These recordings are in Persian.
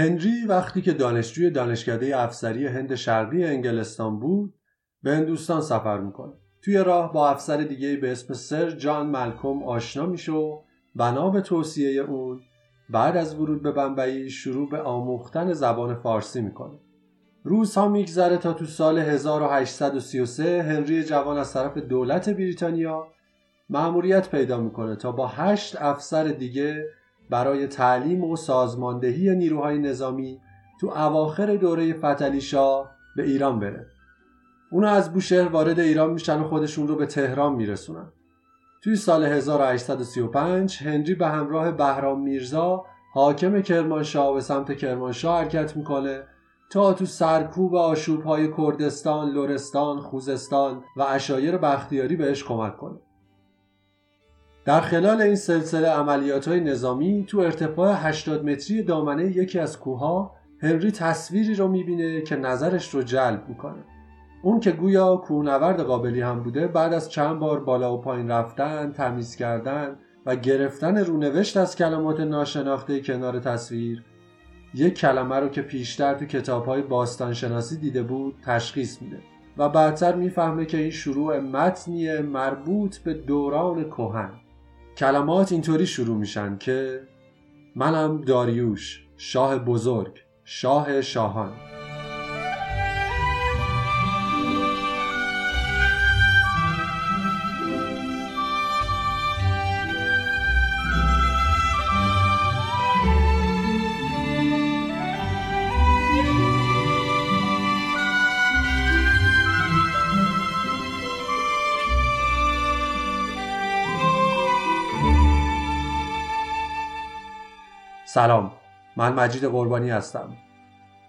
هنری وقتی که دانشجوی دانشکده افسری هند شرقی انگلستان بود به هندوستان سفر می‌کنه توی راه با افسر دیگه به اسم سر جان ملکوم آشنا میشه و بنا به توصیه اون بعد از ورود به بمبئی شروع به آموختن زبان فارسی می‌کنه روزها میگذره تا تو سال 1833 هنری جوان از طرف دولت بریتانیا مأموریت پیدا می‌کنه تا با هشت افسر دیگه برای تعلیم و سازماندهی نیروهای نظامی تو اواخر دوره فتلی به ایران بره اونا از بوشهر وارد ایران میشن و خودشون رو به تهران میرسونن توی سال 1835 هنری به همراه بهرام میرزا حاکم کرمانشاه به سمت کرمانشاه حرکت می‌کنه تا تو سرکوب آشوب های کردستان، لرستان، خوزستان و اشایر بختیاری بهش کمک کنه. در خلال این سلسله عملیات های نظامی تو ارتفاع 80 متری دامنه یکی از کوها هنری تصویری رو می‌بینه که نظرش رو جلب می‌کنه. اون که گویا کوهنورد قابلی هم بوده بعد از چند بار بالا و پایین رفتن، تمیز کردن و گرفتن رونوشت از کلمات ناشناخته کنار تصویر یک کلمه رو که پیشتر تو کتاب های باستانشناسی دیده بود تشخیص میده و بعدتر می‌فهمه که این شروع متنی مربوط به دوران کهن کلمات اینطوری شروع میشن که منم داریوش شاه بزرگ شاه شاهان. سلام من مجید قربانی هستم.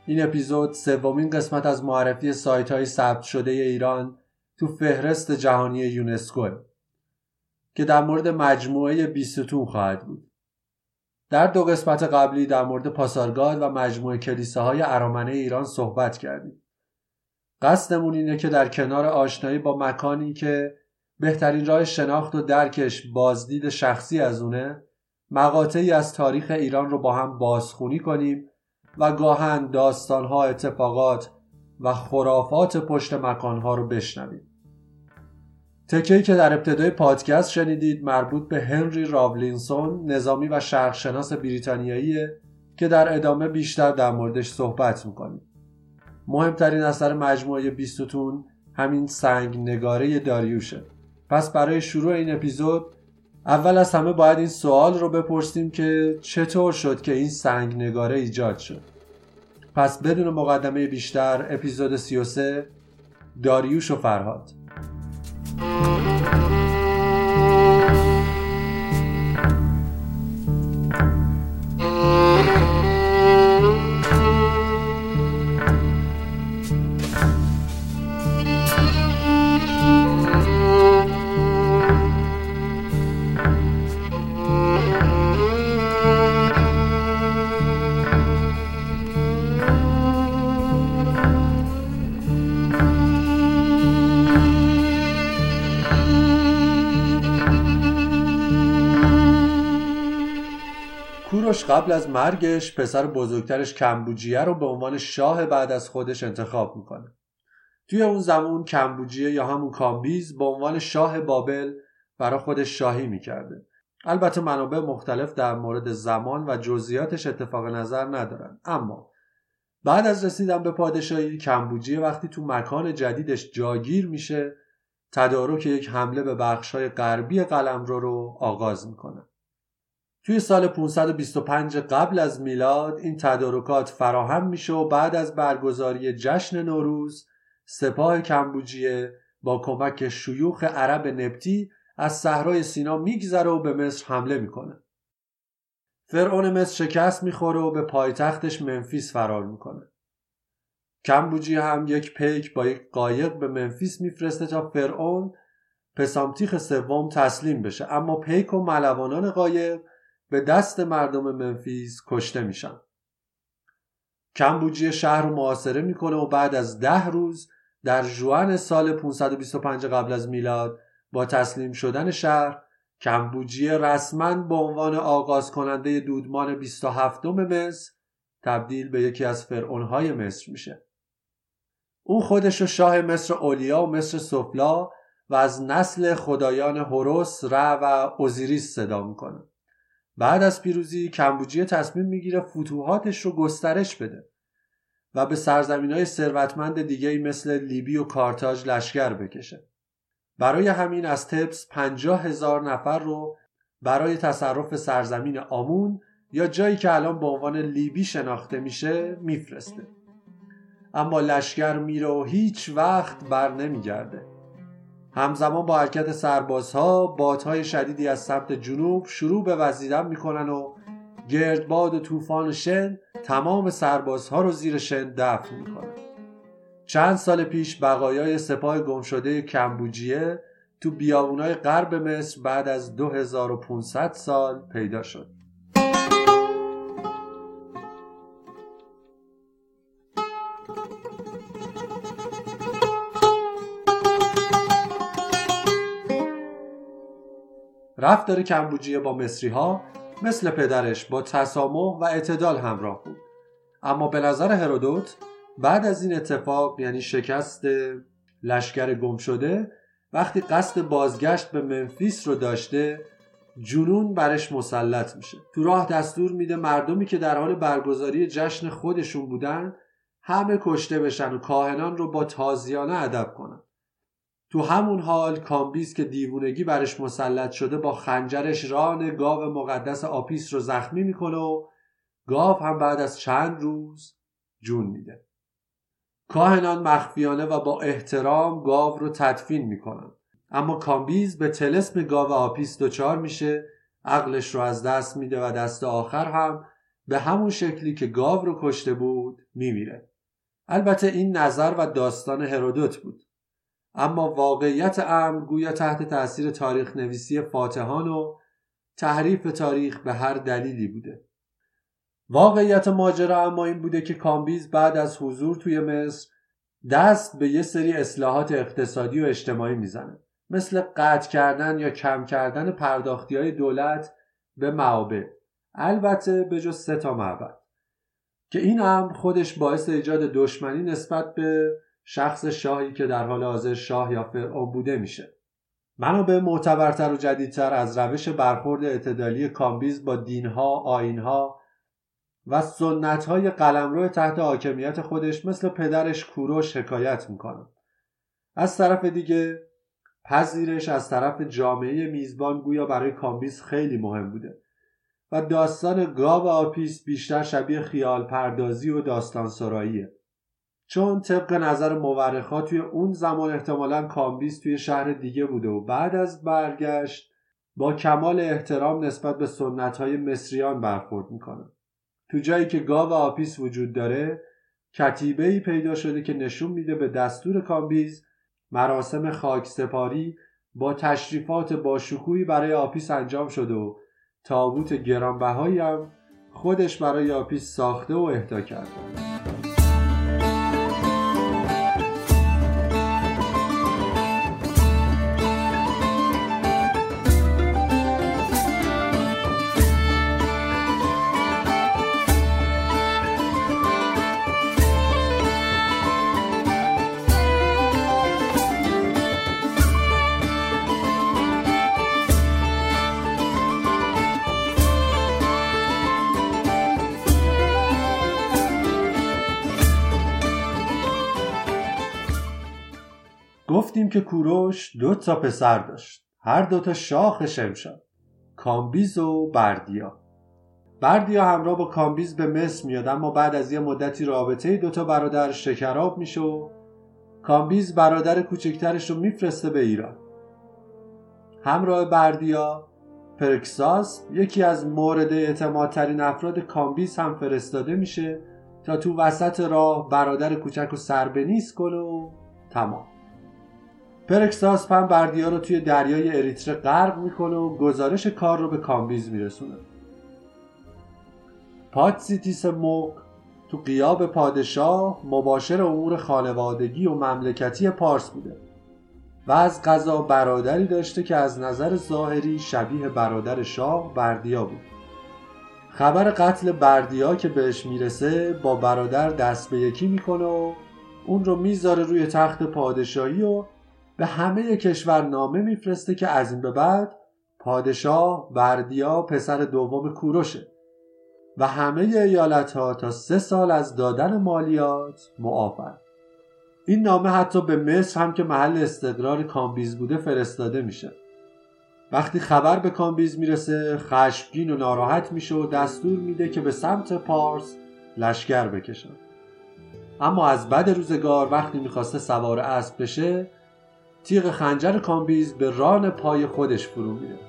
این اپیزود سومین قسمت از معرفی سایت های ثبت شده ایران تو فهرست جهانی یونسکو که در مورد مجموعه بیستون خواهد بود. در دو قسمت قبلی در مورد پاسارگاد و مجموعه کلیساهای ارامنه ایران صحبت کردیم. قصدمون اینه که در کنار آشنایی با مکانی که بهترین راه شناخت و درکش بازدید شخصی از اونه مقاطعی از تاریخ ایران رو با هم بازخونی کنیم و گاهن داستانها اتفاقات و خرافات پشت مکانها رو بشنویم. تکهی که در ابتدای پادکست شنیدید مربوط به هنری راولینسون نظامی و شرقشناس بریتانیاییه که در ادامه بیشتر در موردش صحبت می‌کنیم. مهمترین اثر مجموعه بیستون همین سنگ نگاره داریوشه. پس برای شروع این اپیزود اول از همه باید این سوال رو بپرسیم که چطور شد که این سنگ نگاره ایجاد شد. پس بدون مقدمه بیشتر اپیزود 33 داریوش و فرهاد. قبل از مرگش پسر بزرگترش کمبوجیه رو به عنوان شاه بعد از خودش انتخاب می‌کنه. توی اون زمان کمبوجیه یا همون کامبیز به عنوان شاه بابل برای خودش شاهی می‌کرده. البته منابع مختلف در مورد زمان و جزئیاتش اتفاق نظر ندارن. اما بعد از رسیدن به پادشاهی کمبوجیه وقتی تو مکان جدیدش جاگیر میشه تدارک یک حمله به بخشهای غربی قلمرو رو آغاز می‌کنه. توی سال 525 قبل از میلاد این تدارکات فراهم میشه و بعد از برگزاری جشن نوروز سپاه کمبوجیه با کمک شیوخ عرب نبتی از صحرای سینا میگذره و به مصر حمله می‌کنه. فرعون مصر شکست می‌خوره و به پایتختش منفیس فرار می‌کنه. کمبوجی هم یک پیک با یک قایق به منفیس میفرسته تا فرعون پسامتیخ سوم تسلیم بشه. اما پیک و ملوانان قایق به دست مردم منفیس کشته میشن. کمبوجی شهر رو محاصره می‌کنه و بعد از ده روز در جوان سال 525 قبل از میلاد با تسلیم شدن شهر کمبوجی رسما به عنوان آغاز کننده دودمان 27 مصر تبدیل به یکی از فرعونهای مصر میشه. او خودش رو شاه مصر اولیا و مصر سفلا و از نسل خدایان هوروس، ر و اوزیریس صدا می‌کنه. بعد از پیروزی کمبوجیه تصمیم می‌گیره فتوحاتش رو گسترش بده و به سرزمین های ثروتمند دیگه مثل لیبی و کارتاژ لشکر بکشه. برای همین از تبس پنجاه هزار نفر رو برای تصرف سرزمین آمون یا جایی که الان به عنوان لیبی شناخته میشه میفرسته. اما لشکر میره و هیچ وقت بر نمیگرده. همزمان با حرکت سربازها بادهای شدیدی از سمت جنوب شروع به وزیدن می‌کنن و گردباد و طوفان شن تمام سربازها رو زیر شن دفن می‌کنن. چند سال پیش بقایای سپاه گمشده کمبوجیه تو بیابونای غرب مصر بعد از 2500 سال پیدا شد. رفتار کمبوجیه با مصری ها مثل پدرش با تسامح و اعتدال همراه بود. اما به نظر هرودوت بعد از این اتفاق یعنی شکست لشکر گم شده وقتی قصد بازگشت به منفیس رو داشته جنون برش مسلط میشه. تو راه دستور میده مردمی که در حال برگزاری جشن خودشون بودن همه کشته بشن و کاهنان رو با تازیانه ادب کنن. تو همون حال کامبیز که دیوونگی برش مسلط شده با خنجرش ران گاو مقدس آپیس رو زخمی می‌کنه و گاو هم بعد از چند روز جون میده. کاهنان مخفیانه و با احترام گاو رو تدفین می‌کنن. اما کامبیز به تلسم گاو آپیس دچار میشه عقلش رو از دست میده و دست آخر هم به همون شکلی که گاو رو کشته بود میمیره. البته این نظر و داستان هرودوت بود. اما واقعیت امر گویا تحت تاثیر تاریخ نویسی فاتحان و تحریف تاریخ به هر دلیلی بوده. واقعیت ماجرا اما این بوده که کامبیز بعد از حضور توی مصر دست به یه سری اصلاحات اقتصادی و اجتماعی می‌زنه. مثل قطع کردن یا کم کردن پرداختی های دولت به معابد. البته به جز سه تا معبد. که این امر خودش باعث ایجاد دشمنی نسبت به شخص شاهی که در حال حاضر شاه یا فرعون بوده میشه. منابع معتبرتر و جدیدتر از روش برخورد اعتدالی کامبیز با دینها، آیین‌ها و سنت های قلمرو تحت حاکمیت خودش مثل پدرش کوروش حکایت می‌کنن از طرف دیگه پذیرش از طرف جامعه میزبان گویا برای کامبیز خیلی مهم بوده و داستان گاو آپیس بیشتر شبیه خیال پردازی و داستان سراییه چون طبق نظر مورخا توی اون زمان احتمالا کامبیز توی شهر دیگه بوده و بعد از برگشت با کمال احترام نسبت به سنت های مصریان برخورد می‌کنه. تو جایی که گاو آپیس وجود داره کتیبه ای پیدا شده که نشون میده به دستور کامبیز مراسم خاک سپاری با تشریفات با شکوهی برای آپیس انجام شده و تابوت گرانبهایی هم خودش برای آپیس ساخته و اهدا کرده. که کوروش دو تا پسر داشت. هر دو تا شاخ شمشاد. کامبیز و بردیا. بردیا همراه با کامبیز به مصر میاد اما بعد از یه مدتی رابطه دوتا برادر شکراب میشه و کامبیز برادر کوچکترش رو میفرسته به ایران. همراه بردیا پرکساسپس یکی از مورد اعتمادترین افراد کامبیز هم فرستاده میشه تا تو وسط راه برادر کوچک رو سر به نیست کنه و تمام. پرکساسپس بردیا رو توی دریای اریتره غرق می‌کنه و گزارش کار رو به کامبیز میرسونه. پاتیزیتس مغ تو غیاب پادشاه مباشر امور خانوادگی و مملکتی پارس بوده و از قضا برادری داشته که از نظر ظاهری شبیه برادر شاه بردیا بود. خبر قتل بردیا که بهش می‌رسه با برادر دست به یکی می‌کنه و اون رو می‌ذاره روی تخت پادشاهی و به همه کشور نامه میفرسته که از این به بعد پادشاه بردیا پسر دوم کوروشه. و همه ایالت ها تا سه سال از دادن مالیات معافن این نامه حتی به مصر هم که محل استقرار کامبیز بوده فرستاده میشه. وقتی خبر به کامبیز می‌رسه خشمگین و ناراحت میشه و دستور میده که به سمت پارس لشکر بکشن اما از بد روزگار وقتی می‌خواسته سوار اسب بشه تیغ خنجر کامبیز به ران پای خودش فرو میره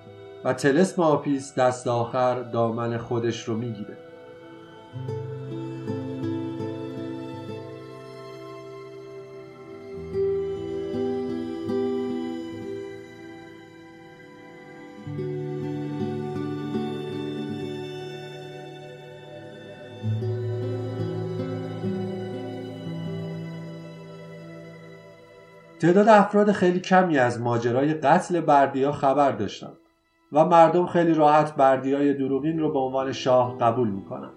و طلسم آپیس دست آخر دامن خودش رو می‌گیره. تعداد افراد خیلی کمی از ماجرای قتل بردیا خبر داشتن و مردم خیلی راحت بردیای دروغین رو به عنوان شاه قبول می‌کنن.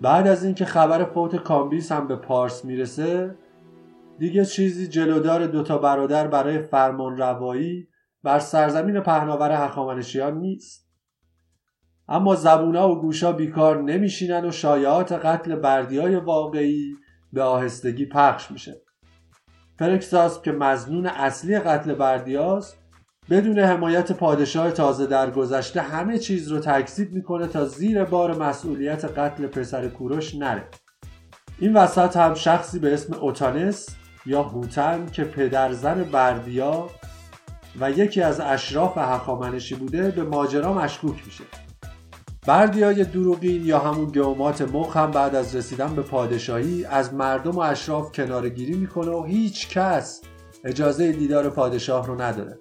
بعد از اینکه خبر فوت کامبیس هم به پارس می‌رسه دیگه چیزی جلودار دوتا برادر برای فرمان روایی بر سرزمین پهناور هخامنشیان نیست. اما زبونا و گوشا بیکار نمیشینن و شایعات قتل بردیای واقعی به آهستگی پخش میشه. فرکساس که مزنون اصلی قتل بردیاست بدون حمایت پادشاه تازه درگذشته همه چیز رو تکذیب می‌کنه تا زیر بار مسئولیت قتل پسر کوروش نره. این وسط هم شخصی به اسم اوتانس یا هوتن که پدرزن بردیا و یکی از اشراف هخامنشی بوده به ماجرا مشکوک میشه. بردیای دروغین یا همون گومات مخ هم بعد از رسیدن به پادشاهی از مردم و اشراف کنارگیری می‌کنه و هیچ کس اجازه دیدار پادشاه رو نداره.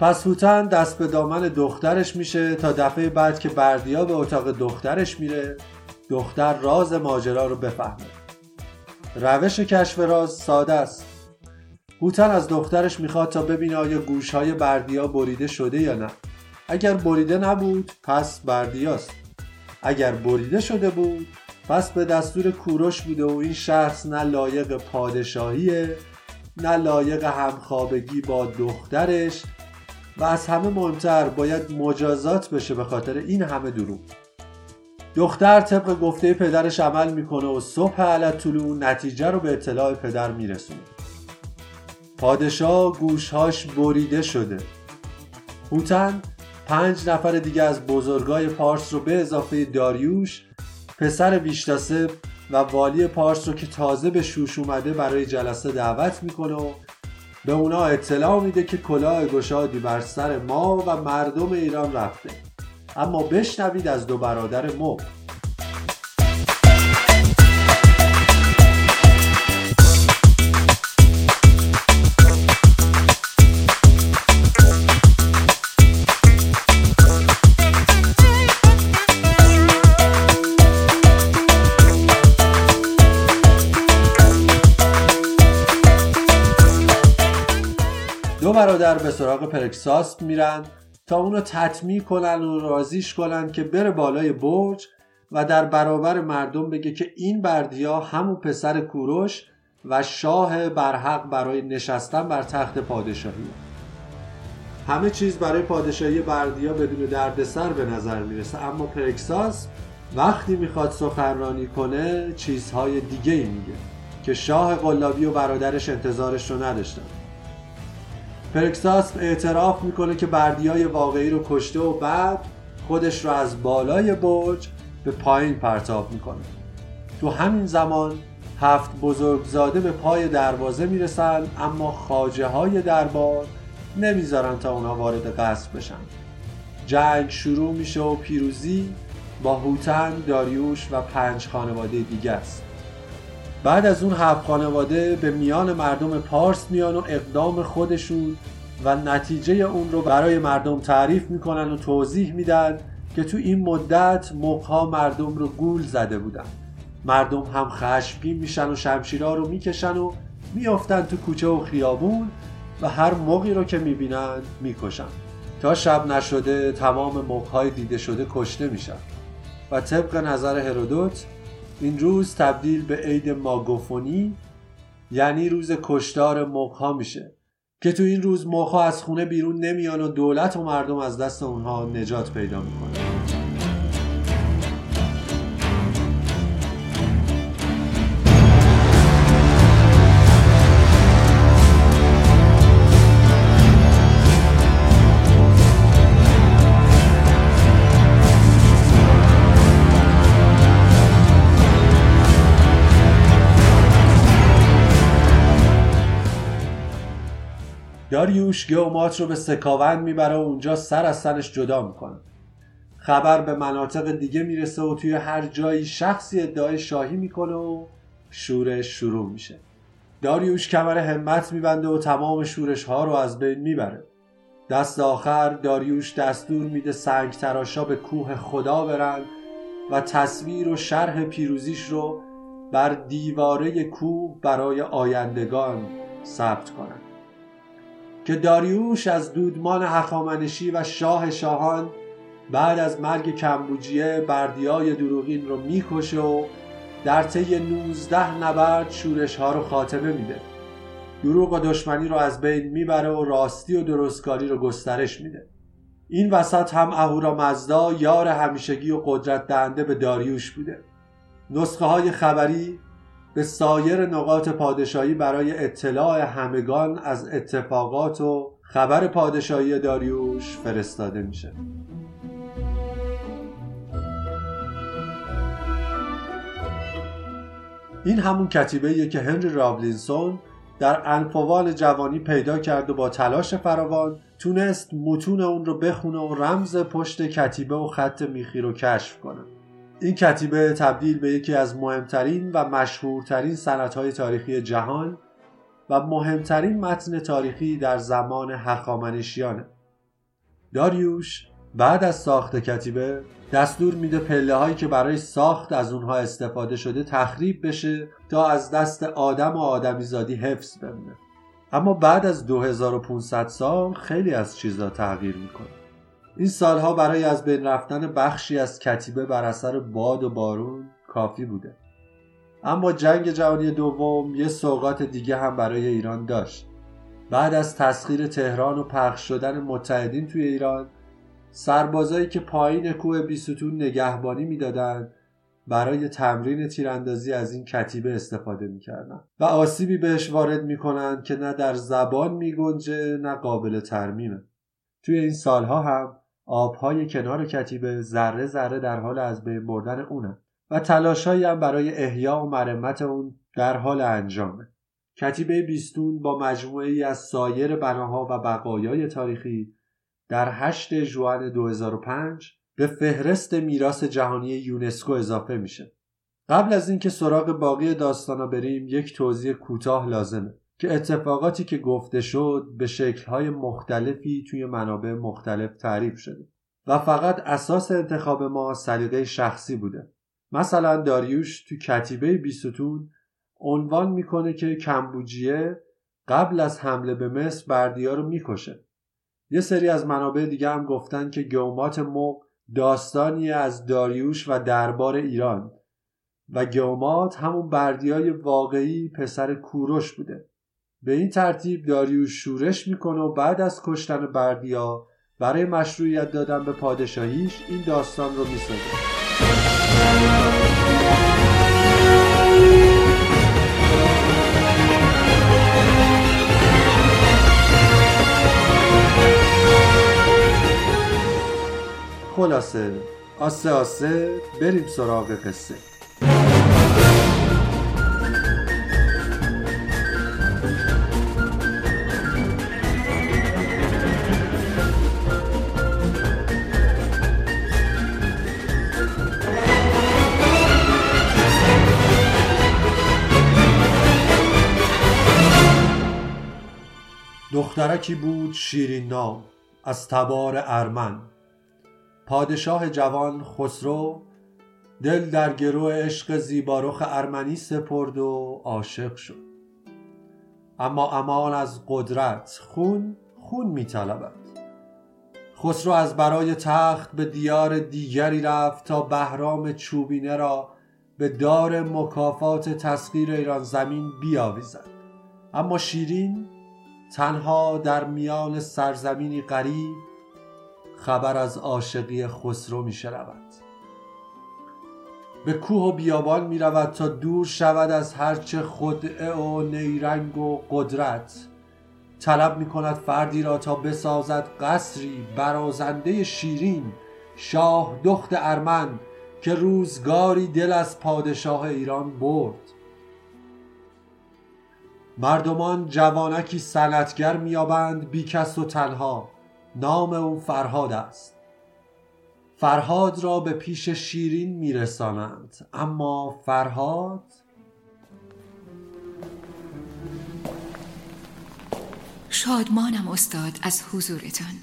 پس هوتن دست به دامن دخترش میشه تا دفعه بعد که بردیا به اتاق دخترش میره دختر راز ماجرا رو بفهمه. روش کشف راز ساده است. هوتن از دخترش می‌خواد تا ببینه آیا گوشهای بردیا بریده شده یا نه. اگر بریده نبود پس بردیاست. اگر بریده شده بود پس به دستور کوروش بوده و این شخص نه لایق پادشاهیه نه لایق همخوابگی با دخترش و از همه مهمتر باید مجازات بشه به خاطر این همه دروغ. دختر طبق گفته پدرش عمل می‌کنه و صبح علت طلوع نتیجه رو به اطلاع پدر میرسونه. پادشاه گوشهاش بریده شده. هوتن پنج نفر دیگه از بزرگای پارس رو به اضافه داریوش پسر ویشتاسه و والی پارس رو که تازه به شوش اومده برای جلسه دعوت می‌کنه و به اونا اطلاع میده که کلاه گشادی بر سر ما و مردم ایران رفته. اما بشنوید از دو برادر مو برادر به سراغ پرکساس میرن تا اونو تطمیع کنن و رازیش کنن که بره بالای برج و در برابر مردم بگه که این بردیا همون پسر کوروش و شاه برحق برای نشستن بر تخت پادشاهی. همه چیز برای پادشاهی بردیا بدون دردسر به نظر می‌رسه. اما پرکساس وقتی می‌خواد سخنرانی کنه چیزهای دیگه ای میگه که شاه قلابی و برادرش انتظارش رو نداشتن. پرکساس اعتراف می‌کنه که بردیای واقعی رو کشته و بعد خودش رو از بالای برج به پایین پرتاب می‌کنه. تو همین زمان هفت بزرگزاده به پای دروازه می‌رسن اما خاجه های دربار نمی‌ذارن تا اونا وارد قصر بشن. جنگ شروع میشه و پیروزی با هوتن، داریوش و پنج خانواده دیگه است. بعد از اون هفت خانواده به میان مردم پارس میان و اقدام خودشون و نتیجه اون رو برای مردم تعریف می‌کنن و توضیح میدن که تو این مدت موقها مردم رو گول زده بودن. مردم هم خشمگین میشن و شمشیرها رو می‌کشن و میافتن تو کوچه و خیابون و هر موقی رو که می‌بینن می‌کشن. تا شب نشده تمام موقهای دیده شده کشته میشن. و طبق نظر هرودوت این روز تبدیل به عید ماگوفونی یعنی روز کشتار مقها میشه که تو این روز مقها از خونه بیرون نمیان و دولت و مردم از دست اونها نجات پیدا می‌کنن. داریوش گومات رو به سکاوند می‌بره و اونجا سر از سرش جدا می‌کنه. خبر به مناطق دیگه می‌رسه و توی هر جایی شخصی ادعای شاهی می‌کنه و شورش شروع میشه. داریوش کمر همت میبنده و تمام شورش ها رو از بین می‌بره. دست آخر داریوش دستور میده سنگ تراشا به کوه خدا برن و تصویر و شرح پیروزیش رو بر دیواره کوه برای آیندگان ثبت کنند که داریوش از دودمان هخامنشی و شاه شاهان بعد از مرگ کمبوجیه بردیای دروغین رو می‌کشه و در طی 19 نبرد شورش ها رو خاتمه میده. دروغ و دشمنی رو از بین می‌بره و راستی و درستکاری رو گسترش میده. این وسط هم اهورا مزدا یار همیشگی و قدرت دهنده به داریوش بوده. نسخه های خبری به سایر نقاط پادشاهی برای اطلاع همگان از اتفاقات و خبر پادشاهی داریوش فرستاده میشه. این همون کتیبه که هنری رابلینسون در انفوال جوانی پیدا کرد و با تلاش فراوان تونست متون اون رو بخونه و رمز پشت کتیبه و خط میخی رو کشف کنه. این کتیبه تبدیل به یکی از مهمترین و مشهورترین سنتهای تاریخی جهان و مهمترین متن تاریخی در زمان هخامنشیانه. داریوش بعد از ساخت کتیبه دستور میده پله هایی که برای ساخت از اونها استفاده شده تخریب بشه تا از دست آدم و آدمیزادی حفظ بمونه. اما بعد از 2500 سال خیلی از چیزها تغییر می‌کنه. این سالها برای از بین رفتن بخشی از کتیبه بر اثر باد و بارون کافی بوده. اما جنگ جهانی دوم یه سوقات دیگه هم برای ایران داشت. بعد از تسخیر تهران و پخش شدن متحدین توی ایران سربازایی که پایین کوه بیستون نگهبانی می‌دادند برای تمرین تیراندازی از این کتیبه استفاده می‌کردن. و آسیبی بهش وارد می‌کنند که نه در زبان میگنجه نه قابل ترمیمه. توی این سالها هم آبهای کنار کتیبه ذره ذره در حال از بین بردن اونه و تلاشهایی هم برای احیا و مرمت اون در حال انجامه کتیبه بیستون با مجموعه ای از سایر بناها و بقایای تاریخی در 8 ژوئن 2005 به فهرست میراث جهانی یونسکو اضافه میشه. قبل از اینکه سراغ باقی داستانا بریم یک توضیح کوتاه لازمه که اتفاقاتی که گفته شد به شکلهای مختلفی توی منابع مختلف تعریف شده و فقط اساس انتخاب ما سلیقه شخصی بوده. مثلا داریوش تو کتیبه بیستون عنوان می‌کنه که کمبوجیه قبل از حمله به مصر بردیا رو می‌کشه یه سری از منابع دیگه هم گفتن که گومات مق داستانی از داریوش و دربار ایران و گومات همون بردیای واقعی پسر کوروش بوده به این ترتیب داریوش شورش می‌کنه و بعد از کشتن بردیا برای مشروعیت دادن به پادشاهیش این داستان رو می‌سازه خلاصه آسه آسه بریم سراغ قصه. دخترکی بود شیرین نام از تبار ارمن. پادشاه جوان خسرو دل در گروه عشق زیبارخ ارمنی سپرد و عاشق شد. اما امان از قدرت خون خون میطلبد خسرو از برای تخت به دیار دیگری رفت تا بهرام چوبینه را به دار مکافات تسخیر ایران زمین بیاویزد. اما شیرین تنها در میان سرزمینی غریب خبر از عاشقی خسرو می شنود. به کوه و بیابان می رود تا دور شود از هرچه خدعه و نیرنگ و قدرت. طلب می کند فردی را تا بسازد قصری برازنده شیرین. شاه دخت ارمن که روزگاری دل از پادشاه ایران برد. مردمان جوانکی صنعتگر میابند بیکس و تنها. نام او فرهاد است. فرهاد را به پیش شیرین میرسانند. اما فرهاد؟ شادمانم استاد از حضورتان.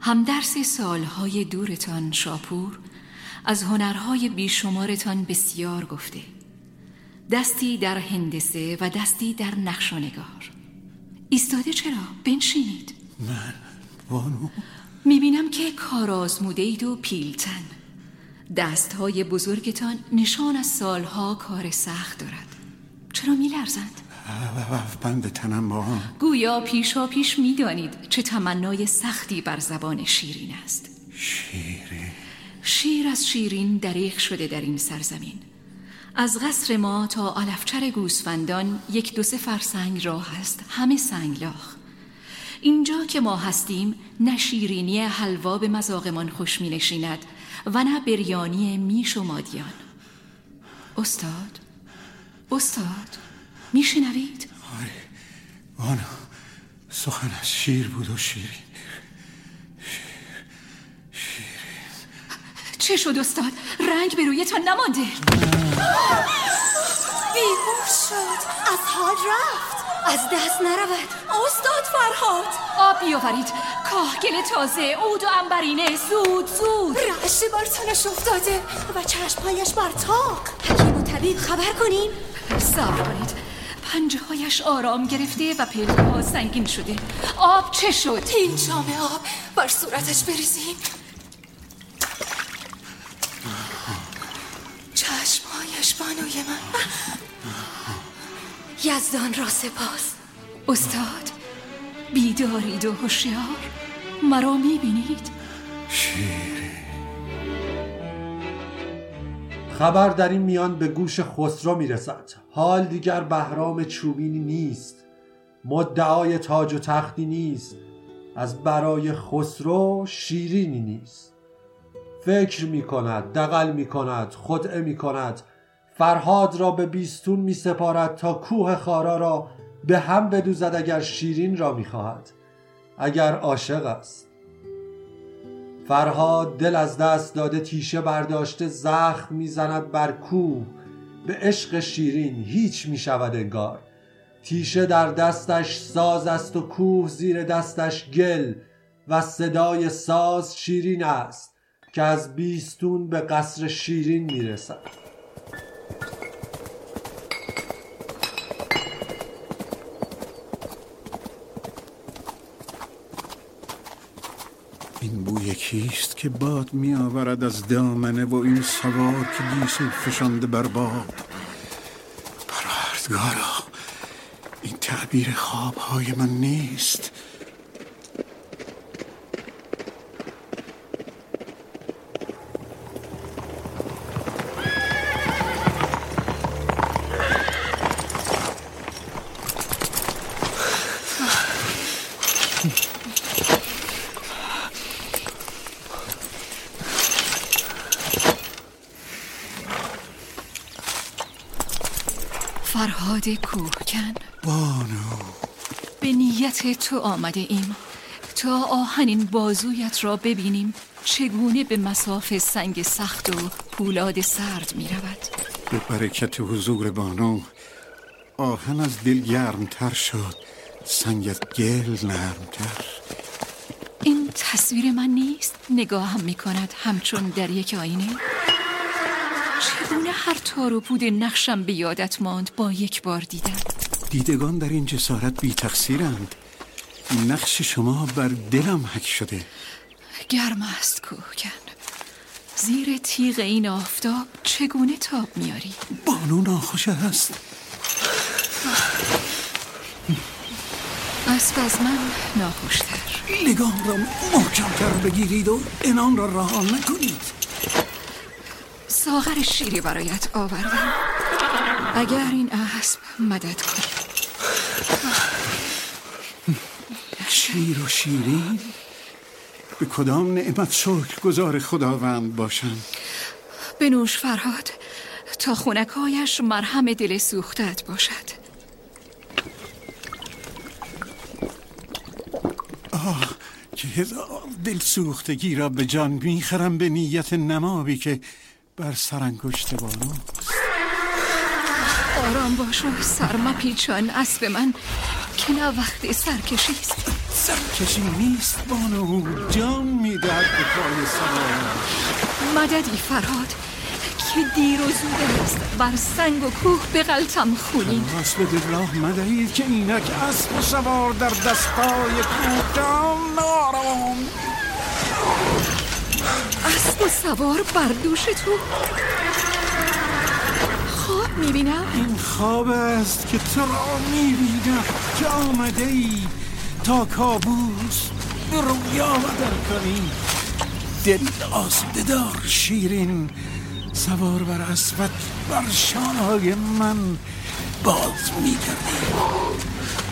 همدرس سالهای دورتان شاپور از هنرهای بیشمارتان بسیار گفته. دستی در هندسه و دستی در نقش و نگار ایستاده چرا؟ بنشینید. من؟ بانو؟ می‌بینم که کار آزموده اید و پیلتن. دستهای بزرگتان نشان از سالها کار سخت دارد. چرا میلرزند؟ بند تنم با گویا پیشا پیش می‌دانید چه تمنای سختی بر زبان شیرین است. شیرین. شیر از شیرین دریغ شده در این سرزمین. از قصر ما تا علفچر گوسفندان یک دو سه فرسنگ راه است همه سنگلاخ. اینجا که ما هستیم نه شیرینی حلوا به مزاقمان خوش می نشیند و نه بریانی میش و مادیان. استاد؟ استاد میشنوید؟ آره. بانو سخن از شیر بود و شیرین. چه شد استاد؟ رنگ به رویتان نمانده. بیهوش شد. از حال رفت. از دست نرود. استاد فرهاد. آب بیاورید. کاهگل تازه. عود و انبرینه زود زود. رعش بر تنش افتاده و چشمهایش بر تاق. حکیم و طبیب خبر کنیم. صبر کنید. پنجه هایش آرام گرفته و پلکه ها سنگین شده. آب چه شد؟ این شام آب بر صورتش بریزیم. بانوی من یزدان را سپاس. استاد بیدارید و هوشیار. مرا می‌بینید. شیرین. خبر در این میان به گوش خسرو می‌رسد. حال دیگر بهرام چوبینی نیست. مدعای تاج و تختی نیست. از برای خسرو شیرینی نیست. فکر می کند دقل می کند خدعه می فرهاد را به بیستون می سپارد تا کوه خارا را به هم بدوزد اگر شیرین را می خواهد اگر عاشق است. فرهاد دل از دست داده تیشه برداشته زخم می‌زند بر کوه به عشق شیرین هیچ می شود انگار. تیشه در دستش ساز است و کوه زیر دستش گل و صدای ساز شیرین است که از بیستون به قصر شیرین می‌رسد این بوی کیست که باد می آورد از دامنه و این سوار که گیسو فشانده بر باد؟ پروردگارا این تعبیر خوابهای من نیست. فرهاد کوهکن. بانو. به نیت تو آمده ایم. تا آهنین بازویت را ببینیم چگونه به مساف سنگ سخت و پولاد سرد می رود به برکت حضور بانو. آهن از دل گرمتر شد. سنگ از گل نرمتر. این تصویر من نیست. نگاهم می کند همچون در یک آینه. چگونه هر تار و پود نقشم به یادت ماند با یک بار دیدن؟ دیدگان در این جسارت بی تقصیرند. نقش شما بر دلم حک شده. گرم است کوهکن. زیر تیغ این آفتاب چگونه تاب میاری؟ بانو ناخوش است. اسب از من ناخوشتر. نگاه را محکمتر بگیرید و انان را رها نکنید. ساغر شیری برایت آوردم. اگر این اسب مدد کن شیر و شیرین به کدام نعمت شکر گذار خداوند باشند بنوش فرهاد تا خونکایش مرهم دل سوختت باشد. آه که هزار دل سوختگی را به جان می‌خرم به نیت نمابی که بر سرانگشت بانو آرام باش و سر پیچان اسب من. که نه وقت سرکشی است. سرکشی نیست بانو. جان می‌دهد به پای سوار مددی فرهاد. که دیر و زود است. بر سنگ و کوه به غلطم خونی. به دل راه مدهید که اینک اسب سوار در دستای اسب و سوار بر دوش تو. خواب می‌بینم. این خواب است که تو را می‌بینم که آمده ای تا کابوس به رویا بدل کنی. دل آسوده دار شیرین سوار بر اسبت بر شانهای من باز میگردی.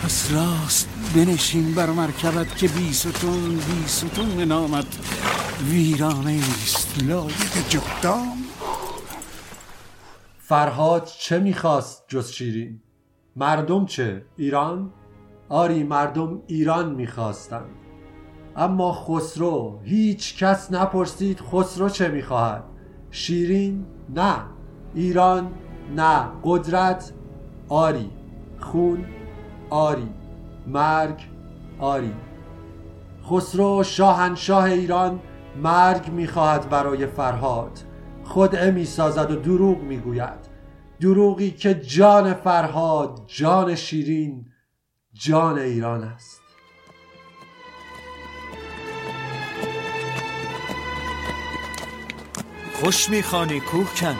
پس راست بنشین بر مرکبت که بی ستون بی ستون نامت. ویرانه است لایق جبدان فرهاد چه می‌خواست جز شیرین مردم چه؟ ایران؟ آری مردم ایران می‌خواستند. اما خسرو هیچ کس نپرسید خسرو چه می‌خواهد. شیرین؟ نه. ایران؟ نه. قدرت؟ آری. خون؟ آری. مرگ؟ آری. خسرو شاهنشاه ایران مرگ می‌خواهد برای فرهاد. خدعه می‌سازد و دروغ می‌گوید. دروغی که جان فرهاد جان شیرین جان ایران است. خوش می‌خوانی کوهکن.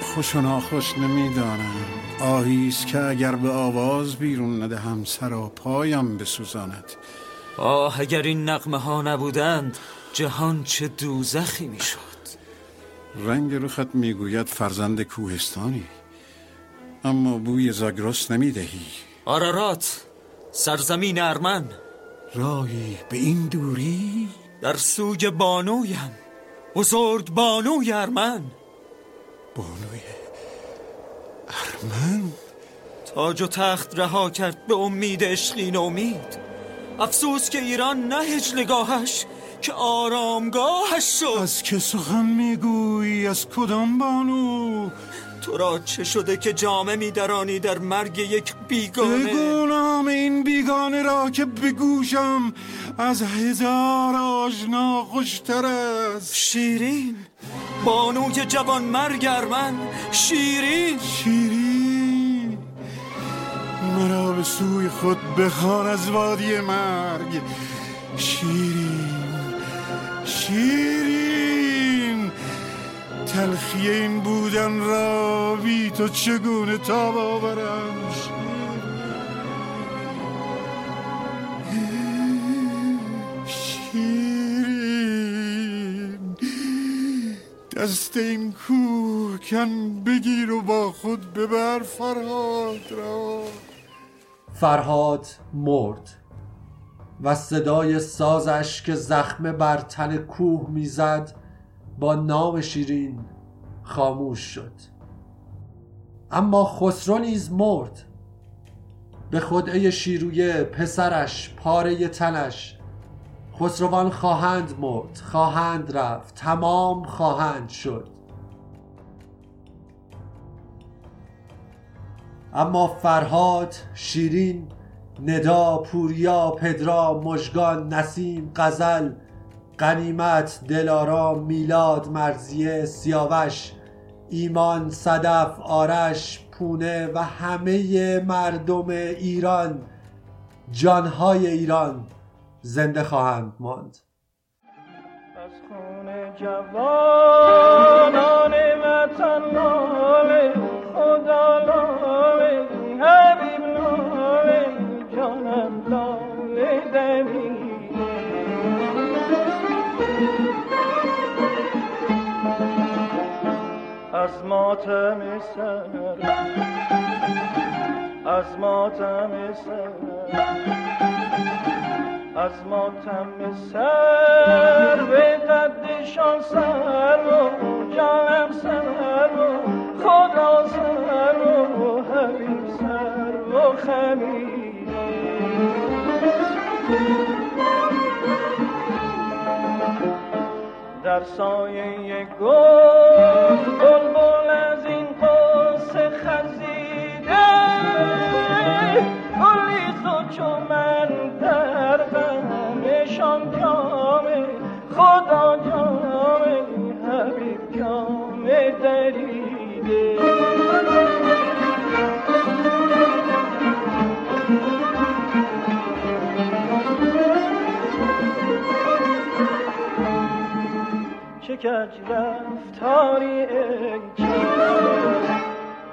خوش و ناخوش نمی‌دانم. آهیست که اگر به آواز بیرون ندهم سرا پایم بسوزاند. آه اگر این نقمه ها نبودند جهان چه دوزخی می‌شد. رنگ رخت می‌گوید فرزند کوهستانی اما بوی زاگرس نمی‌دهی. آرارات سرزمین ارمن. رایی به این دوری؟ در سوی بانویم بزرگ بانوی ارمن. بانوی ارمن؟ تاج و تخت رها کرد به امید عشقین امید افسوس که ایران نه نگاهش که آرامگاهش شد. از که سخن می‌گویی از کدام بانو؟ تو را چه شده که جامه میدرانی در مرگ یک بیگانه؟ بگو نام این بیگانه را که بگوشم از هزار آشنا خوشتر است. شیرین بانوی جوان مرگر من شیرین. شیرین مرا به سوی خود بخوان از وادی مرگ. شیرین. شیرین تلخی این بودن را بی تو چگونه تاب آورم شیرین؟ دست این کوه کن بگیر و با خود ببر فرهاد را. فرهاد مرد. و صدای سازش که زخمه بر تن کوه می‌زد با نام شیرین خاموش شد. اما خسرو نیز مرد. به خدعه شیرویه پسرش پاره تنش. خسروان خواهند مرد خواهند رفت تمام خواهند شد. اما فرهاد شیرین ندا پوریا پدرا مژگان نسیم قزل قنیمت دلارام میلاد مرزیه سیاوش ایمان صدف آرش پونه و همه مردم ایران جانهای ایران زنده خواهند ماند. جوانان وطن از ماتم سر از ماتم سر از ماتم سر. به قدشان سر و جانم سر و خدا سر و حبیب سر و خمیر. در سایه گل بلبل کج رفتاری کرد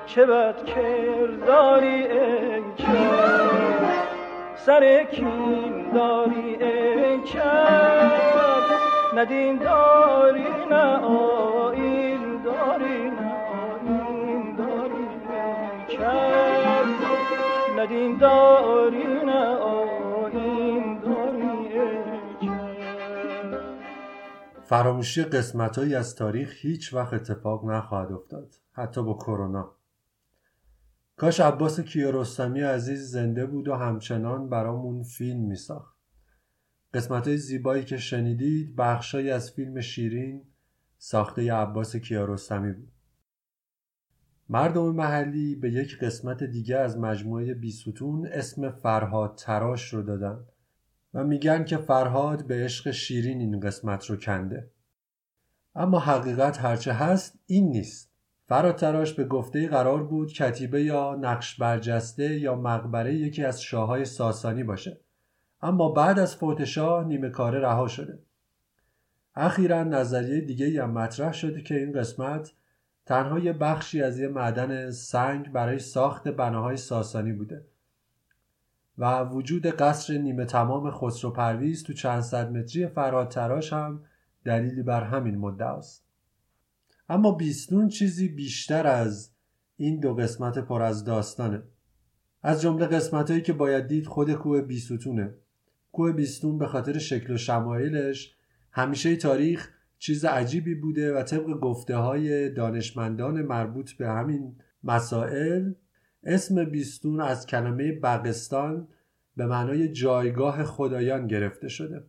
چه بد کرداری کرد سر کین داری کرد ندین داری نه آین داری نه آین داری کرد ندین داری فراموشی قسمتهایی از تاریخ هیچ وقت اتفاق نخواهد افتاد حتی با کرونا. کاش عباس کیارستمی عزیز زنده بود و همچنان برامون فیلم میساخت. قسمت های زیبایی که شنیدید بخشایی از فیلم شیرین ساخته عباس کیارستمی بود. مردم محلی به یک قسمت دیگه از مجموعه بیستون اسم فرهاد تراش رو دادن. و میگن که فرهاد به عشق شیرین این قسمت رو کنده. اما حقیقت هرچه هست این نیست. فرهاد تراش به گفته قرار بود کتیبه یا نقش برجسته یا مقبره یکی از شاههای ساسانی باشه. اما بعد از فوت شاه نیمه کاره رها شده. اخیرا نظریه دیگه هم مطرح شده که این قسمت تنها یه بخشی از یه معدن سنگ برای ساخت بناهای ساسانی بوده. و وجود قصر نیمه تمام خسرو پرویز تو چند صد متری فرهاد تراش هم دلیلی بر همین مدعا است. اما بیستون چیزی بیشتر از این دو قسمت پر از داستانه. از جمله قسمت هایی که باید دید خود کوه بیستونه. کوه بیستون به خاطر شکل و شمایلش همیشه تاریخ چیز عجیبی بوده و طبق گفته های دانشمندان مربوط به همین مسائل اسم بیستون از کلمه بغستان به معنای جایگاه خدایان گرفته شده.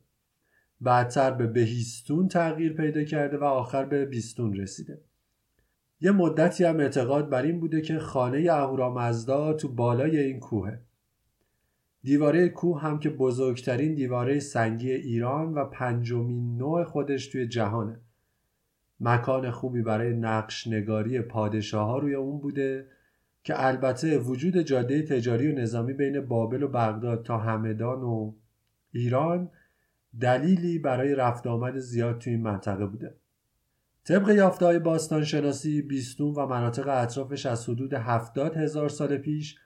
بعدتر به بهیستون تغییر پیدا کرده و آخر به بیستون رسیده. یه مدتی هم اعتقاد بر این بوده که خانه اهورامزدا تو بالای این کوهه دیواره کوه هم که بزرگترین دیواره سنگی ایران و پنجمین نوع خودش توی جهانه. مکان خوبی برای نقش نگاری پادشاه ها روی اون بوده که البته وجود جاده تجاری و نظامی بین بابل و بغداد تا همدان و ایران دلیلی برای رفت آمد زیاد توی این منطقه بوده. طبق یافته های باستان بیستون و مناطق اطرافش از حدود هفتاد هزار سال پیش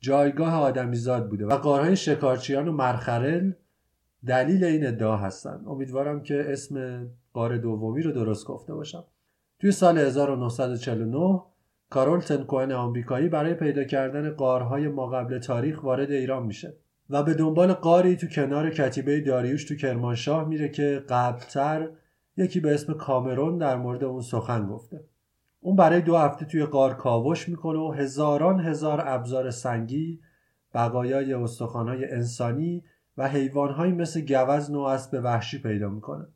جایگاه آدمیزاد بوده و قارهای شکارچیان و مرخرل دلیل این ادعا هستن امیدوارم که اسم قار دومی رو درست گفته باشم. توی سال 1949 کارول تنکوهن آمریکایی برای پیدا کردن قارهای ما قبل تاریخ وارد ایران میشه و به دنبال قاری تو کنار کتیبه داریوش تو کرمانشاه میره که قبلتر یکی به اسم کامرون در مورد اون سخن گفته. اون برای دو هفته توی قار کاوش می‌کنه و هزاران هزار ابزار سنگی بقایای استخوانهای انسانی و حیوانهایی مثل گوزن و اسب وحشی پیدا می‌کنه.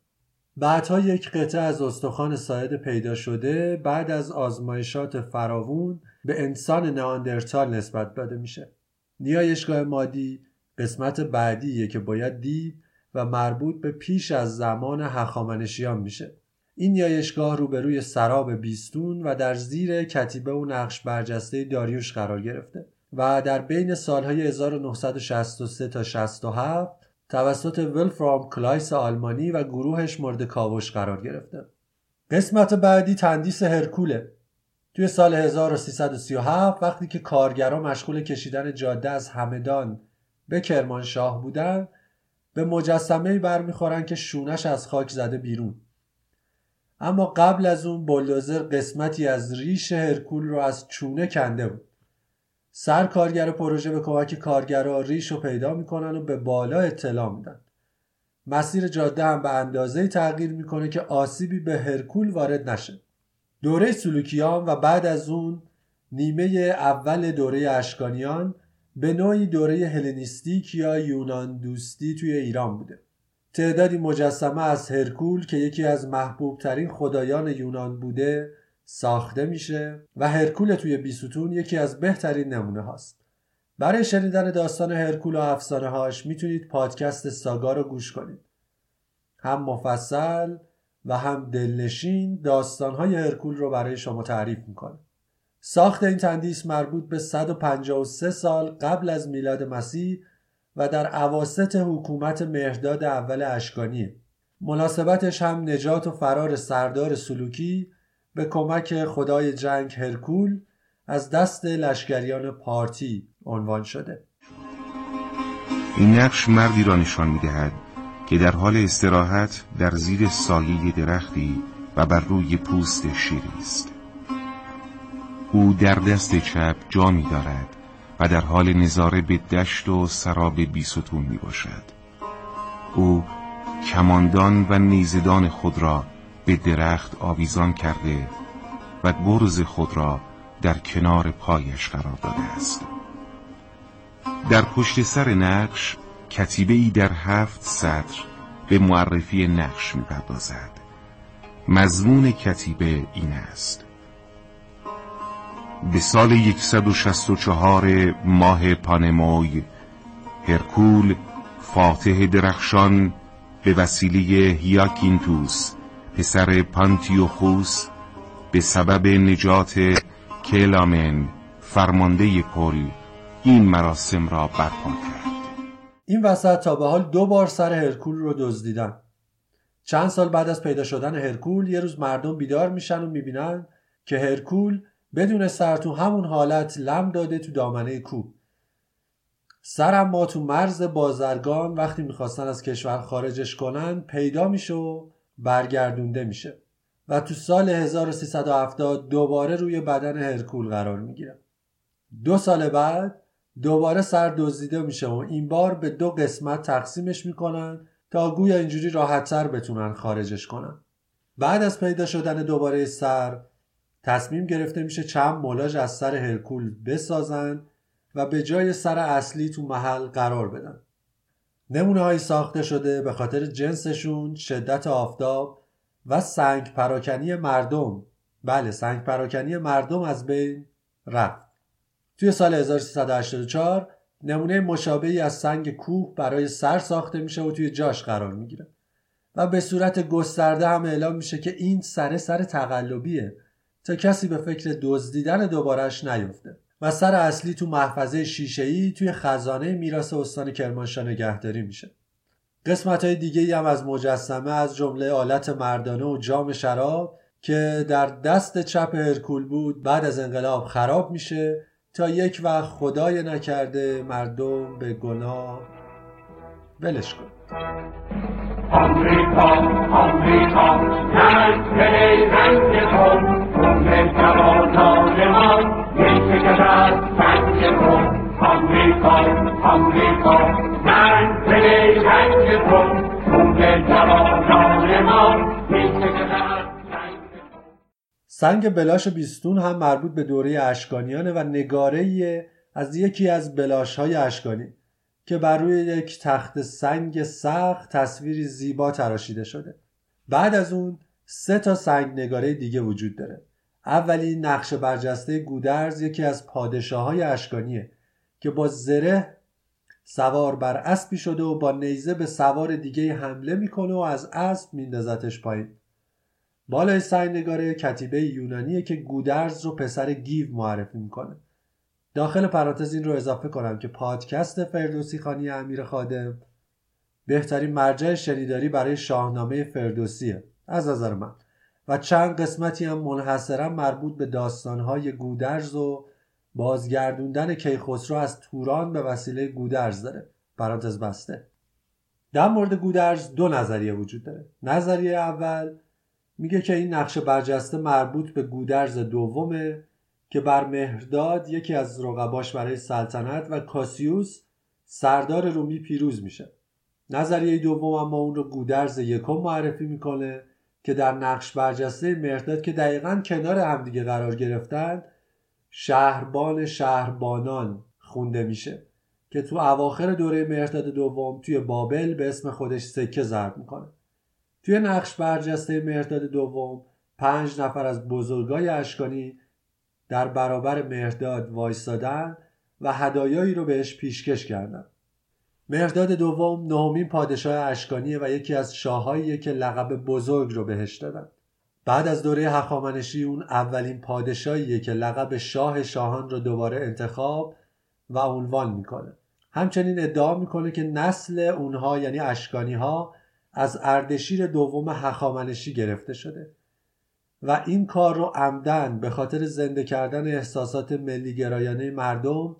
بعدها یک قطعه از استخوان ساعد پیدا شده بعد از آزمایشات فراوون به انسان ناندرتال نسبت داده میشه. نیایشگاه مادی قسمت بعدیه که باید دید و مربوط به پیش از زمان هخامنشیان میشه. این نیایشگاه روبروی سراب بیستون و در زیر کتیبه و نقش برجسته داریوش قرار گرفته و در بین سالهای 1963 تا 67 توسط ولفرام کلایس آلمانی و گروهش مورد کاوش قرار گرفته. قسمت بعدی تندیس هرکوله. توی سال 1337 وقتی که کارگرا مشغول کشیدن جاده از همدان به کرمانشاه بودن به مجسمه برمیخورن که شونش از خاک زده بیرون. اما قبل از اون بلدوزر قسمتی از ریش هرکول رو از چونه کنده بود. سر کارگر پروژه به کمک کارگرا ریش رو پیدا می‌کنن و به بالا اطلاع میدن. مسیر جاده هم به اندازه تغییر می‌کنه که آسیبی به هرکول وارد نشه. دوره سلوکیان و بعد از اون نیمه اول دوره اشکانیان به نوعی دوره هلنیستیک یا یونان دوستی توی ایران بوده. تعدادی مجسمه از هرکول که یکی از محبوب ترین خدایان یونان بوده ساخته میشه و هرکول توی بیستون یکی از بهترین نمونه هاست. برای شنیدن داستان هرکول و افسانه هاش می‌تونید پادکست ساگا رو گوش کنید. هم مفصل و هم دلنشین داستانهای هرکول رو برای شما تعریف می‌کنه. ساخت این تندیس مربوط به 153 سال قبل از میلاد مسیح و در عواست حکومت مهرداد اول اشکانیه. مناسبتش هم نجات و فرار سردار سلوکی به کمک خدای جنگ هرکول از دست لشکریان پارتی عنوان شده. این نقش مردی را نشان می‌دهد که در حال استراحت در زیر سایه درختی و بر روی پوست شیری است. او در دست چپ جامی دارد و در حال نظاره به دشت و سراب بیستون می باشد او کماندان و نیزدان خود را به درخت آویزان کرده و گرز خود را در کنار پایش قرار داده است. در پشت سر نقش کتیبه ای در هفت سطر به معرفی نقش می پردازد مضمون کتیبه این است. به سال 164 ماه پانموی هرکول فاتح درخشان به وسیله هیاکینتوس پسر پانتیوخوس به سبب نجات کلامن فرمانده کل این مراسم را برپا کرد. این وسط تا به حال دو بار سر هرکول رو دزدیدن. چند سال بعد از پیدا شدن هرکول یه روز مردم بیدار میشن و می‌بینن که هرکول بدون سر تو همون حالت لم داده تو دامنه کوه. سر ما تو مرز بازرگان وقتی می‌خواستن از کشور خارجش کنن پیدا میشه برگردونده میشه و تو سال 1370 دوباره روی بدن هرکول قرار می‌گیره. دو سال بعد دوباره سر دزدیده میشه و این بار به دو قسمت تقسیمش می‌کنن تا گویا اینجوری راحتتر بتونن خارجش کنن. بعد از پیدا شدن دوباره سر تصمیم گرفته میشه چند مولاژ از سر هرکول بسازن و به جای سر اصلی تو محل قرار بدن. نمونه های ساخته شده به خاطر جنسشون شدت آفتاب و سنگ پراکنی مردم. بله سنگ پراکنی مردم از بین رفت. توی سال 1384 نمونه مشابهی از سنگ کوه برای سر ساخته میشه و توی جاش قرار می‌گیره. و به صورت گسترده هم اعلام میشه که این سر سر تقلبیه تا کسی به فکر دزدیدن دوبارش نیفته و سر اصلی تو محفظه شیشه‌ای توی خزانه میراث استان کرمانشاه نگهداری میشه. قسمت های دیگه هم از مجسمه از جمله آلت مردانه و جام شراب که در دست چپ هرکول بود بعد از انقلاب خراب میشه تا یک وقت خدای نکرده مردم به گناه ولش کن. سنگ سنگ بلاش بیستون هم مربوط به دوره اشکانیانه و نگاره از یکی از بلاش های اشکانی که بر روی یک تخت سنگ سخت تصویری زیبا تراشیده شده. بعد از اون سه تا سنگ نگاره دیگه وجود داره. اولی نقش برجسته گودرز یکی از پادشاه های اشکانیه که با زره سوار بر اسبی شده و با نیزه به سوار دیگه حمله می‌کنه و از اسب میندازتش پایین. بالای سنگ نگاره کتیبه یونانیه که گودرز رو پسر گیو معرفی می‌کنه. داخل پرانتز این رو اضافه کنم که پادکست فردوسی خانی امیر خادم بهترین مرجع شنیداری برای شاهنامه فردوسیه. از نظر من. و چند قسمتی هم منحصرا مربوط به داستانهای گودرز و بازگردوندن کیخسرو از توران به وسیله گودرز داره. پرانتز بسته. در مورد گودرز دو نظریه وجود داره. نظریه اول میگه که این نقش برجسته مربوط به گودرز دومه که بر مهرداد یکی از رقباش برای سلطنت و کاسیوس سردار رومی پیروز میشه. نظریه دوم اما اون رو گودرز یکم معرفی می‌کنه. که در نقش برجسته مهرداد که دقیقا کنار همدیگه قرار گرفتن شهربان شهربانان خونده میشه. که تو اواخر دوره مهرداد دوم توی بابل به اسم خودش سکه ضرب می‌کنه. توی نقش برجسته مهرداد دوم پنج نفر از بزرگای اشکانی در برابر مهرداد وایستادن و هدایایی رو بهش پیشکش کردن. مهرداد دوم نهمین پادشاه اشکانیه و یکی از شاههاییه که لقب بزرگ رو بهش دادن. بعد از دوره هخامنشی اون اولین پادشاهیه که لقب شاه شاهان رو دوباره انتخاب و عنوان می‌کنه. همچنین ادعا می‌کنه که نسل اونها یعنی اشکانی ها از اردشیر دوم هخامنشی گرفته شده و این کار رو عمدن به خاطر زنده کردن احساسات ملی گرایانه مردم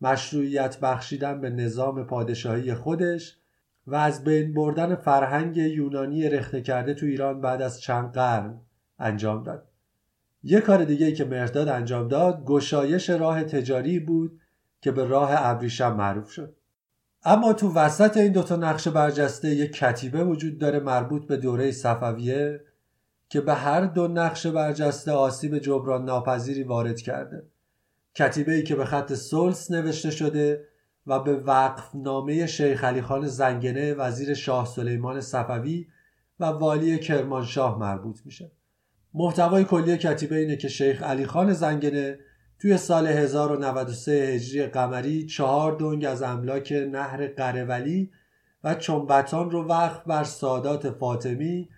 مشروعیت بخشیدن به نظام پادشاهی خودش و از بین بردن فرهنگ یونانی رخته کرده تو ایران بعد از چند قرن انجام داد. یه کار دیگه که مرداد انجام داد گشایش راه تجاری بود که به راه ابریشم معروف شد. اما تو وسط این دوتا نقش برجسته یک کتیبه وجود داره مربوط به دوره صفویه که به هر دو نقش برجسته آسیب جبران ناپذیری وارد کرده. کتیبه ای که به خط سلس نوشته شده و به وقف نامه شیخ علی خان زنگنه وزیر شاه سلیمان صفوی و والی کرمانشاه مربوط میشه. محتوای کلی کتیبه اینه که شیخ علی خان زنگنه توی سال 1093 هجری قمری چهار دنگ از املاک نهر قرولی و چنبتان رو وقف بر سادات فاطمی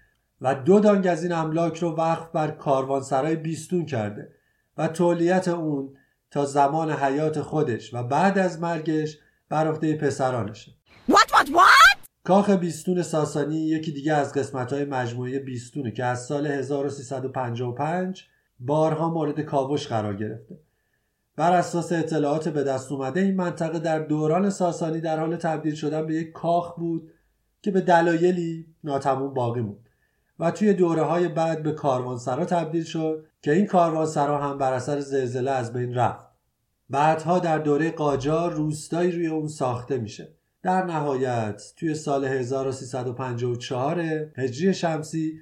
و دو دانگ از این املاک رو وقف بر کاروانسرای بیستون کرده و تولیت اون تا زمان حیات خودش و بعد از مرگش بر عهده پسرانشه What what what? کاخ بیستون ساسانی یکی دیگه از قسمت های مجموعه بیستونه که از سال 1355 بارها مورد کاوش قرار گرفته. بر اساس اطلاعات به دست اومده این منطقه در دوران ساسانی در حال تبدیل شدن به یک کاخ بود که به دلایلی ناتموم باقی موند. و توی دوره های بعد به کاروانسرا تبدیل شد که این کاروانسرا هم بر اثر زلزله از بین رفت. بعدها در دوره قاجار روستایی روی اون ساخته میشه. در نهایت توی سال 1354 هجری شمسی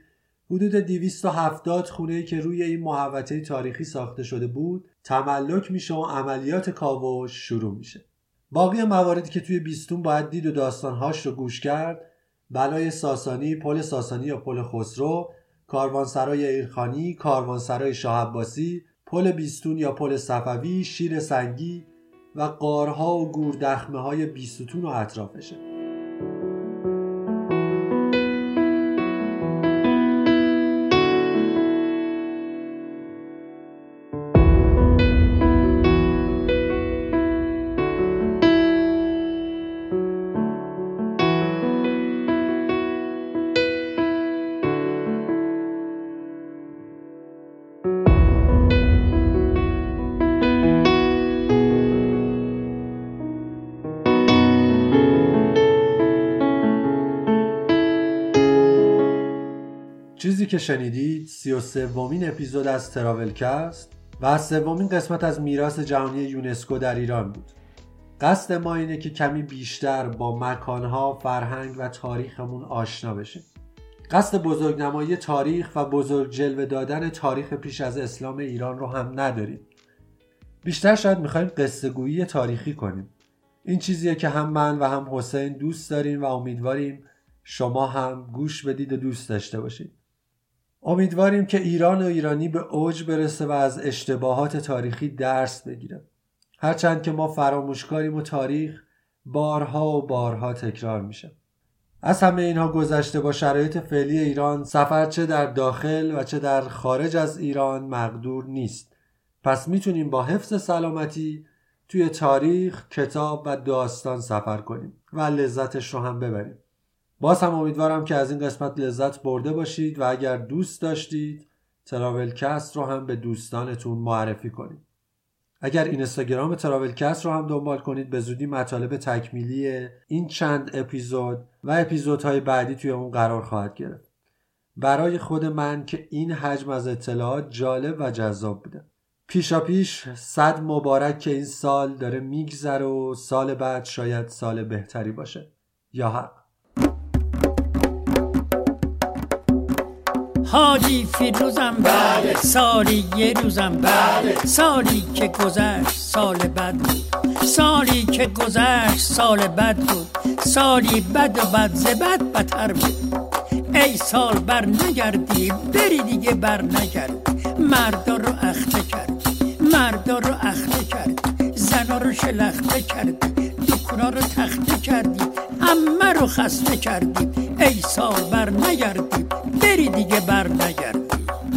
حدود 270 خونه که روی این محوطه تاریخی ساخته شده بود تملک میشه و عملیات کاوش شروع میشه. باقی مواردی که توی بیستون باید دید و داستانهاش رو گوش کرد بلای ساسانی، پل ساسانی یا پل خسرو، کاروانسرای ایرخانی، کاروانسرای شاه عباسی، پل بیستون یا پل صفوی، شیر سنگی و قارها و گوردخمه های بیستون و اطرافشه. چیزی که شنیدید سی و سومین اپیزود از تراولکست و سومین قسمت از میراث جهانی یونسکو در ایران بود. قصد ما اینه که کمی بیشتر با مکانها، فرهنگ و تاریخمون آشنا بشیم. قصد بزرگنمایی تاریخ و بزرگ جلوه دادن تاریخ پیش از اسلام ایران رو هم نداریم. بیشتر شاید می‌خوایم قصه گویی تاریخی کنیم. این چیزیه که هم من و هم حسین دوست داریم و امیدواریم شما هم گوش بدید و دوست داشته باشید. امیدواریم که ایران و ایرانی به اوج برسه و از اشتباهات تاریخی درس بگیره هرچند که ما فراموشکاریم و تاریخ بارها و بارها تکرار میشه. از همه اینها گذشته با شرایط فعلی ایران سفر چه در داخل و چه در خارج از ایران مقدور نیست. پس می‌تونیم با حفظ سلامتی توی تاریخ، کتاب و داستان سفر کنیم و لذتش رو هم ببریم. باز هم امیدوارم که از این قسمت لذت برده باشید و اگر دوست داشتید تراولکست رو هم به دوستانتون معرفی کنید. اگر این اینستاگرام تراولکست رو هم دنبال کنید به زودی مطالب تکمیلی این چند اپیزود و اپیزودهای بعدی توی اون قرار خواهد گرفت. برای خود من که این حجم از اطلاعات جالب و جذاب بوده. پیشا پیش صد مبارک که این سال داره میگذره و سال بعد شاید سال بهتری باشه. یا حق. حاجی فیروزم بله. سالی یه روزم بله. سالی که گذشت سال بد بود. سالی که گذشت سال بد بود. سالی بد و بد زبد بدتر بود. ای سال بر نگردی بری دیگه بر نگردی مردا رو اخته کردی مردا رو اخته کردی زنا رو شلخته کردی دکونا رو تخته کردی همه رو خسته کردی. ای سال بر نگردی بری دیگه بر نگردی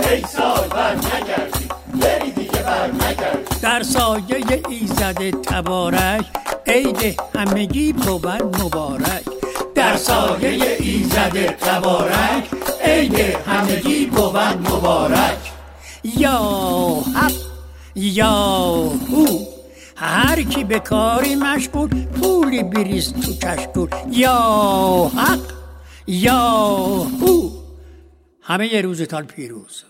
ای سال بر نگردی بری دیگه بر نگردی در سایه ایزد تبارک عید همگی بود مبارک در سایه ایزد تبارک عید همگی بود مبارک یا حق یا هو هر کی به کاری مشغول پولی بریز تو کشکول یا حق یا هو همه روزتان پیروز.